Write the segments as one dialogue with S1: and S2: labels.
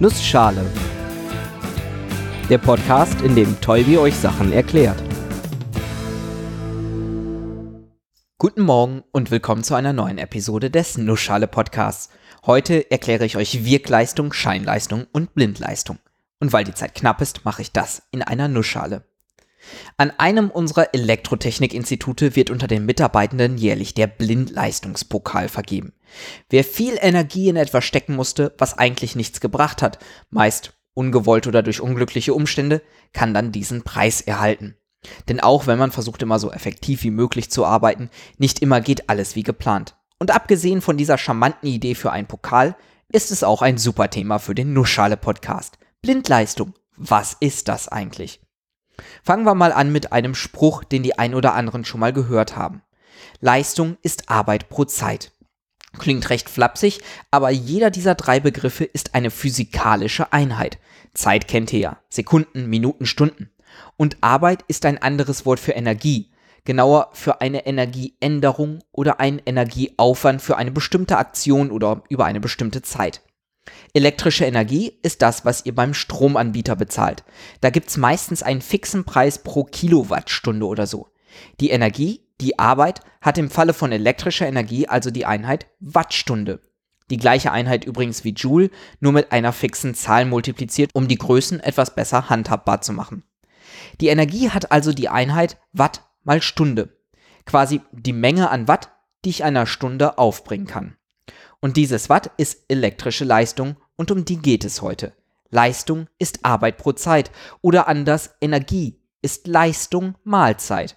S1: Nussschale. Der Podcast, in dem Tolbi euch Sachen erklärt. Guten Morgen und willkommen zu einer neuen Episode des Nussschale Podcasts. Heute erkläre ich euch Wirkleistung, Scheinleistung und Blindleistung. Und weil die Zeit knapp ist, mache ich das in einer Nussschale. An einem unserer Elektrotechnikinstitute wird unter den Mitarbeitenden jährlich der Blindleistungspokal vergeben. Wer viel Energie in etwas stecken musste, was eigentlich nichts gebracht hat, meist ungewollt oder durch unglückliche Umstände, kann dann diesen Preis erhalten. Denn auch wenn man versucht immer so effektiv wie möglich zu arbeiten, nicht immer geht alles wie geplant. Und abgesehen von dieser charmanten Idee für einen Pokal, ist es auch ein super Thema für den Nussschale Podcast. Blindleistung. Was ist das eigentlich? Fangen wir mal an mit einem Spruch, den die ein oder anderen schon mal gehört haben. Leistung ist Arbeit pro Zeit. Klingt recht flapsig, aber jeder dieser drei Begriffe ist eine physikalische Einheit. Zeit kennt ihr ja. Sekunden, Minuten, Stunden. Und Arbeit ist ein anderes Wort für Energie. Genauer für eine Energieänderung oder einen Energieaufwand für eine bestimmte Aktion oder über eine bestimmte Zeit. Elektrische Energie ist das, was ihr beim Stromanbieter bezahlt. Da gibt es meistens einen fixen Preis pro Kilowattstunde oder so. Die Energie, die Arbeit, hat im Falle von elektrischer Energie also die Einheit Wattstunde. Die gleiche Einheit übrigens wie Joule, nur mit einer fixen Zahl multipliziert, um die Größen etwas besser handhabbar zu machen. Die Energie hat also die Einheit Watt mal Stunde. Quasi die Menge an Watt, die ich einer Stunde aufbringen kann. Und dieses Watt ist elektrische Leistung und um die geht es heute. Leistung ist Arbeit pro Zeit oder anders Energie ist Leistung mal Zeit.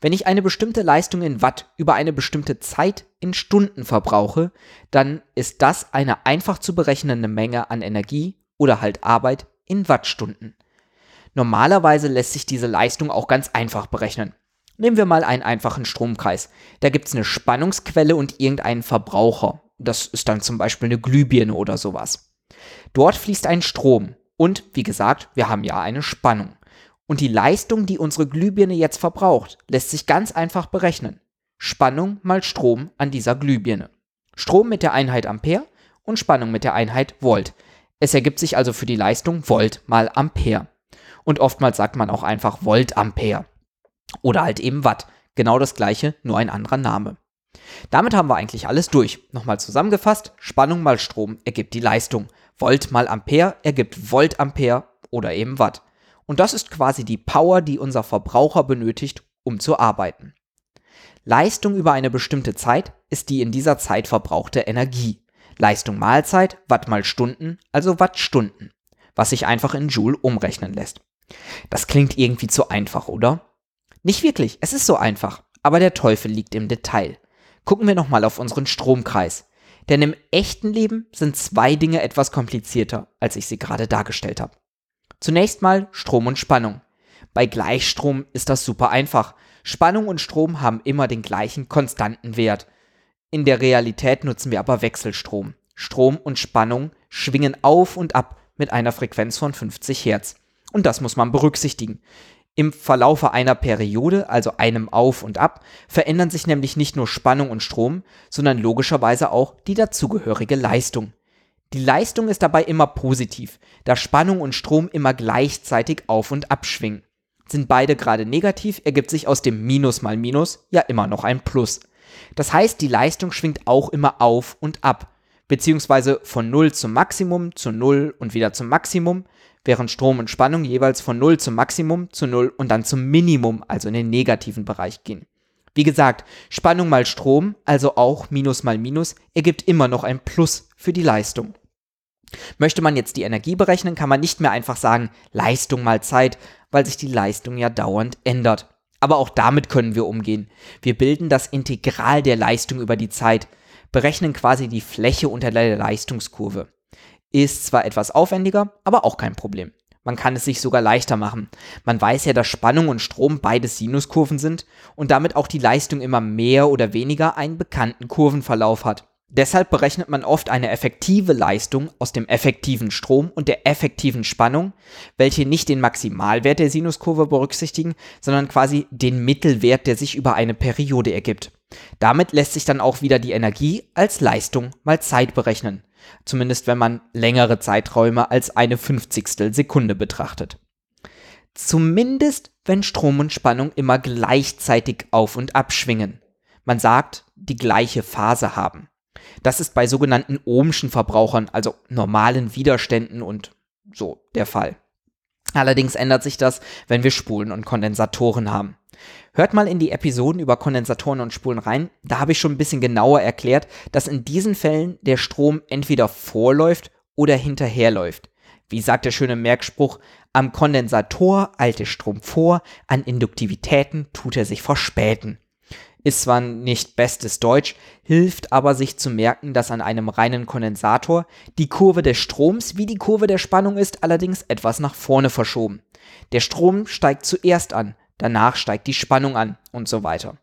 S1: Wenn ich eine bestimmte Leistung in Watt über eine bestimmte Zeit in Stunden verbrauche, dann ist das eine einfach zu berechnende Menge an Energie oder halt Arbeit in Wattstunden. Normalerweise lässt sich diese Leistung auch ganz einfach berechnen. Nehmen wir mal einen einfachen Stromkreis. Da gibt es eine Spannungsquelle und irgendeinen Verbraucher. Das ist dann zum Beispiel eine Glühbirne oder sowas. Dort fließt ein Strom und, wie gesagt, wir haben ja eine Spannung. Und die Leistung, die unsere Glühbirne jetzt verbraucht, lässt sich ganz einfach berechnen. Spannung mal Strom an dieser Glühbirne. Strom mit der Einheit Ampere und Spannung mit der Einheit Volt. Es ergibt sich also für die Leistung Volt mal Ampere. Und oftmals sagt man auch einfach Volt Ampere. Oder halt eben Watt. Genau das gleiche, nur ein anderer Name. Damit haben wir eigentlich alles durch. Nochmal zusammengefasst, Spannung mal Strom ergibt die Leistung. Volt mal Ampere ergibt Voltampere oder eben Watt. Und das ist quasi die Power, die unser Verbraucher benötigt, um zu arbeiten. Leistung über eine bestimmte Zeit ist die in dieser Zeit verbrauchte Energie. Leistung mal Zeit, Watt mal Stunden, also Wattstunden, was sich einfach in Joule umrechnen lässt. Das klingt irgendwie zu einfach, oder? Nicht wirklich, es ist so einfach, aber der Teufel liegt im Detail. Gucken wir nochmal auf unseren Stromkreis. Denn im echten Leben sind zwei Dinge etwas komplizierter, als ich sie gerade dargestellt habe. Zunächst mal Strom und Spannung. Bei Gleichstrom ist das super einfach. Spannung und Strom haben immer den gleichen konstanten Wert. In der Realität nutzen wir aber Wechselstrom. Strom und Spannung schwingen auf und ab mit einer Frequenz von 50 Hertz. Und das muss man berücksichtigen. Im Verlaufe einer Periode, also einem Auf und Ab, verändern sich nämlich nicht nur Spannung und Strom, sondern logischerweise auch die dazugehörige Leistung. Die Leistung ist dabei immer positiv, da Spannung und Strom immer gleichzeitig auf und abschwingen. Sind beide gerade negativ, ergibt sich aus dem Minus mal Minus ja immer noch ein Plus. Das heißt, die Leistung schwingt auch immer auf und ab, beziehungsweise von 0 zum Maximum zu 0 und wieder zum Maximum, während Strom und Spannung jeweils von 0 zum Maximum zu 0 und dann zum Minimum, also in den negativen Bereich gehen. Wie gesagt, Spannung mal Strom, also auch Minus mal Minus, ergibt immer noch ein Plus für die Leistung. Möchte man jetzt die Energie berechnen, kann man nicht mehr einfach sagen Leistung mal Zeit, weil sich die Leistung ja dauernd ändert. Aber auch damit können wir umgehen. Wir bilden das Integral der Leistung über die Zeit, berechnen quasi die Fläche unter der Leistungskurve. Ist zwar etwas aufwendiger, aber auch kein Problem. Man kann es sich sogar leichter machen. Man weiß ja, dass Spannung und Strom beides Sinuskurven sind und damit auch die Leistung immer mehr oder weniger einen bekannten Kurvenverlauf hat. Deshalb berechnet man oft eine effektive Leistung aus dem effektiven Strom und der effektiven Spannung, welche nicht den Maximalwert der Sinuskurve berücksichtigen, sondern quasi den Mittelwert, der sich über eine Periode ergibt. Damit lässt sich dann auch wieder die Energie als Leistung mal Zeit berechnen. Zumindest wenn man längere Zeiträume als eine Fünfzigstel Sekunde betrachtet. Zumindest wenn Strom und Spannung immer gleichzeitig auf und abschwingen. Man sagt, die gleiche Phase haben. Das ist bei sogenannten ohmschen Verbrauchern, also normalen Widerständen und so der Fall. Allerdings ändert sich das, wenn wir Spulen und Kondensatoren haben. Hört mal in die Episoden über Kondensatoren und Spulen rein, da habe ich schon ein bisschen genauer erklärt, dass in diesen Fällen der Strom entweder vorläuft oder hinterherläuft. Wie sagt der schöne Merkspruch, am Kondensator eilte Strom vor, an Induktivitäten tut er sich verspäten. Ist zwar nicht bestes Deutsch, hilft aber sich zu merken, dass an einem reinen Kondensator die Kurve des Stroms wie die Kurve der Spannung ist, allerdings etwas nach vorne verschoben. Der Strom steigt zuerst an, danach steigt die Spannung an und so weiter.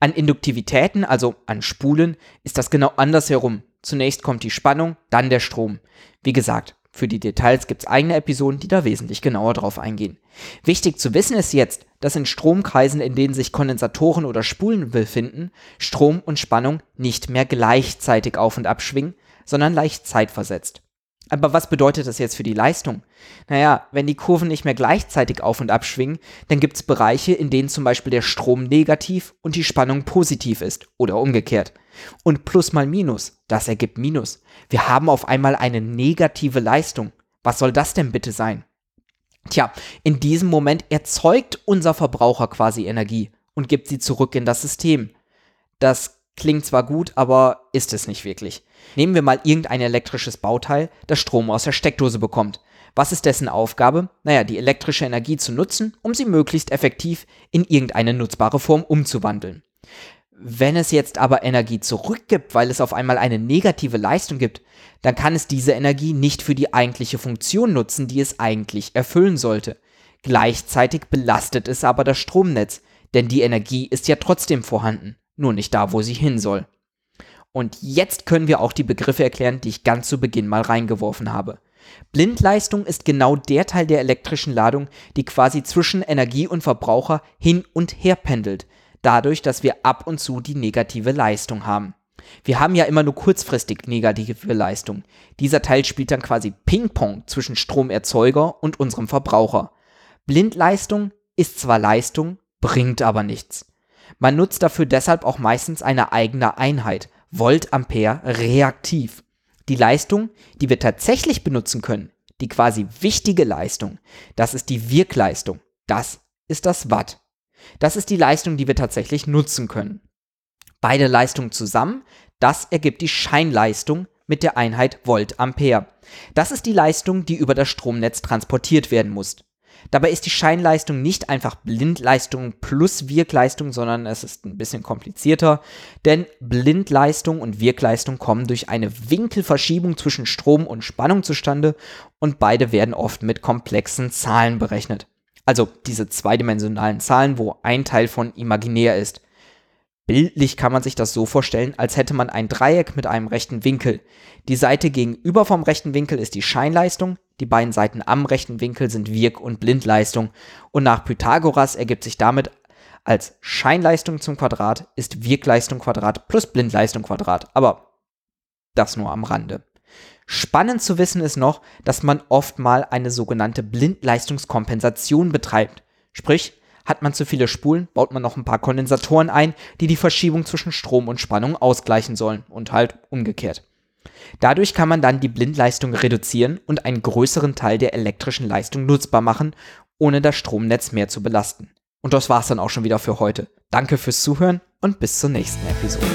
S1: An Induktivitäten, also an Spulen, ist das genau andersherum. Zunächst kommt die Spannung, dann der Strom. Wie gesagt, für die Details gibt es eigene Episoden, die da wesentlich genauer drauf eingehen. Wichtig zu wissen ist jetzt, dass in Stromkreisen, in denen sich Kondensatoren oder Spulen befinden, Strom und Spannung nicht mehr gleichzeitig auf und abschwingen, sondern leicht zeitversetzt. Aber was bedeutet das jetzt für die Leistung? Naja, wenn die Kurven nicht mehr gleichzeitig auf und abschwingen, dann gibt es Bereiche, in denen zum Beispiel der Strom negativ und die Spannung positiv ist oder umgekehrt. Und Plus mal Minus, das ergibt Minus. Wir haben auf einmal eine negative Leistung. Was soll das denn bitte sein? Tja, in diesem Moment erzeugt unser Verbraucher quasi Energie und gibt sie zurück in das System. Das Klingt zwar gut, aber ist es nicht wirklich. Nehmen wir mal irgendein elektrisches Bauteil, das Strom aus der Steckdose bekommt. Was ist dessen Aufgabe? Naja, die elektrische Energie zu nutzen, um sie möglichst effektiv in irgendeine nutzbare Form umzuwandeln. Wenn es jetzt aber Energie zurückgibt, weil es auf einmal eine negative Leistung gibt, dann kann es diese Energie nicht für die eigentliche Funktion nutzen, die es eigentlich erfüllen sollte. Gleichzeitig belastet es aber das Stromnetz, denn die Energie ist ja trotzdem vorhanden nur nicht da, wo sie hin soll. Und jetzt können wir auch die Begriffe erklären, die ich ganz zu Beginn mal reingeworfen habe. Blindleistung ist genau der Teil der elektrischen Ladung, die quasi zwischen Energie und Verbraucher hin und her pendelt, dadurch, dass wir ab und zu die negative Leistung haben. Wir haben ja immer nur kurzfristig negative Leistung. Dieser Teil spielt dann quasi Ping-Pong zwischen Stromerzeuger und unserem Verbraucher. Blindleistung ist zwar Leistung, bringt aber nichts. Man nutzt dafür deshalb auch meistens eine eigene Einheit, Volt Ampere reaktiv. Die Leistung, die wir tatsächlich benutzen können, die quasi wichtige Leistung, das ist die Wirkleistung. Das ist das Watt. Das ist die Leistung, die wir tatsächlich nutzen können. Beide Leistungen zusammen, das ergibt die Scheinleistung mit der Einheit Volt Ampere. Das ist die Leistung, die über das Stromnetz transportiert werden muss. Dabei ist die Scheinleistung nicht einfach Blindleistung plus Wirkleistung, sondern es ist ein bisschen komplizierter, denn Blindleistung und Wirkleistung kommen durch eine Winkelverschiebung zwischen Strom und Spannung zustande und beide werden oft mit komplexen Zahlen berechnet. Also diese zweidimensionalen Zahlen, wo ein Teil von imaginär ist. Bildlich kann man sich das so vorstellen, als hätte man ein Dreieck mit einem rechten Winkel. Die Seite gegenüber vom rechten Winkel ist die Scheinleistung, die beiden Seiten am rechten Winkel sind Wirk- und Blindleistung und nach Pythagoras ergibt sich damit als Scheinleistung zum Quadrat ist Wirkleistung Quadrat plus Blindleistung Quadrat. Aber das nur am Rande. Spannend zu wissen ist noch, dass man oft mal eine sogenannte Blindleistungskompensation betreibt. Sprich, hat man zu viele Spulen, baut man noch ein paar Kondensatoren ein, die die Verschiebung zwischen Strom und Spannung ausgleichen sollen und halt umgekehrt. Dadurch kann man dann die Blindleistung reduzieren und einen größeren Teil der elektrischen Leistung nutzbar machen, ohne das Stromnetz mehr zu belasten. Und das war's dann auch schon wieder für heute. Danke fürs Zuhören und bis zur nächsten Episode.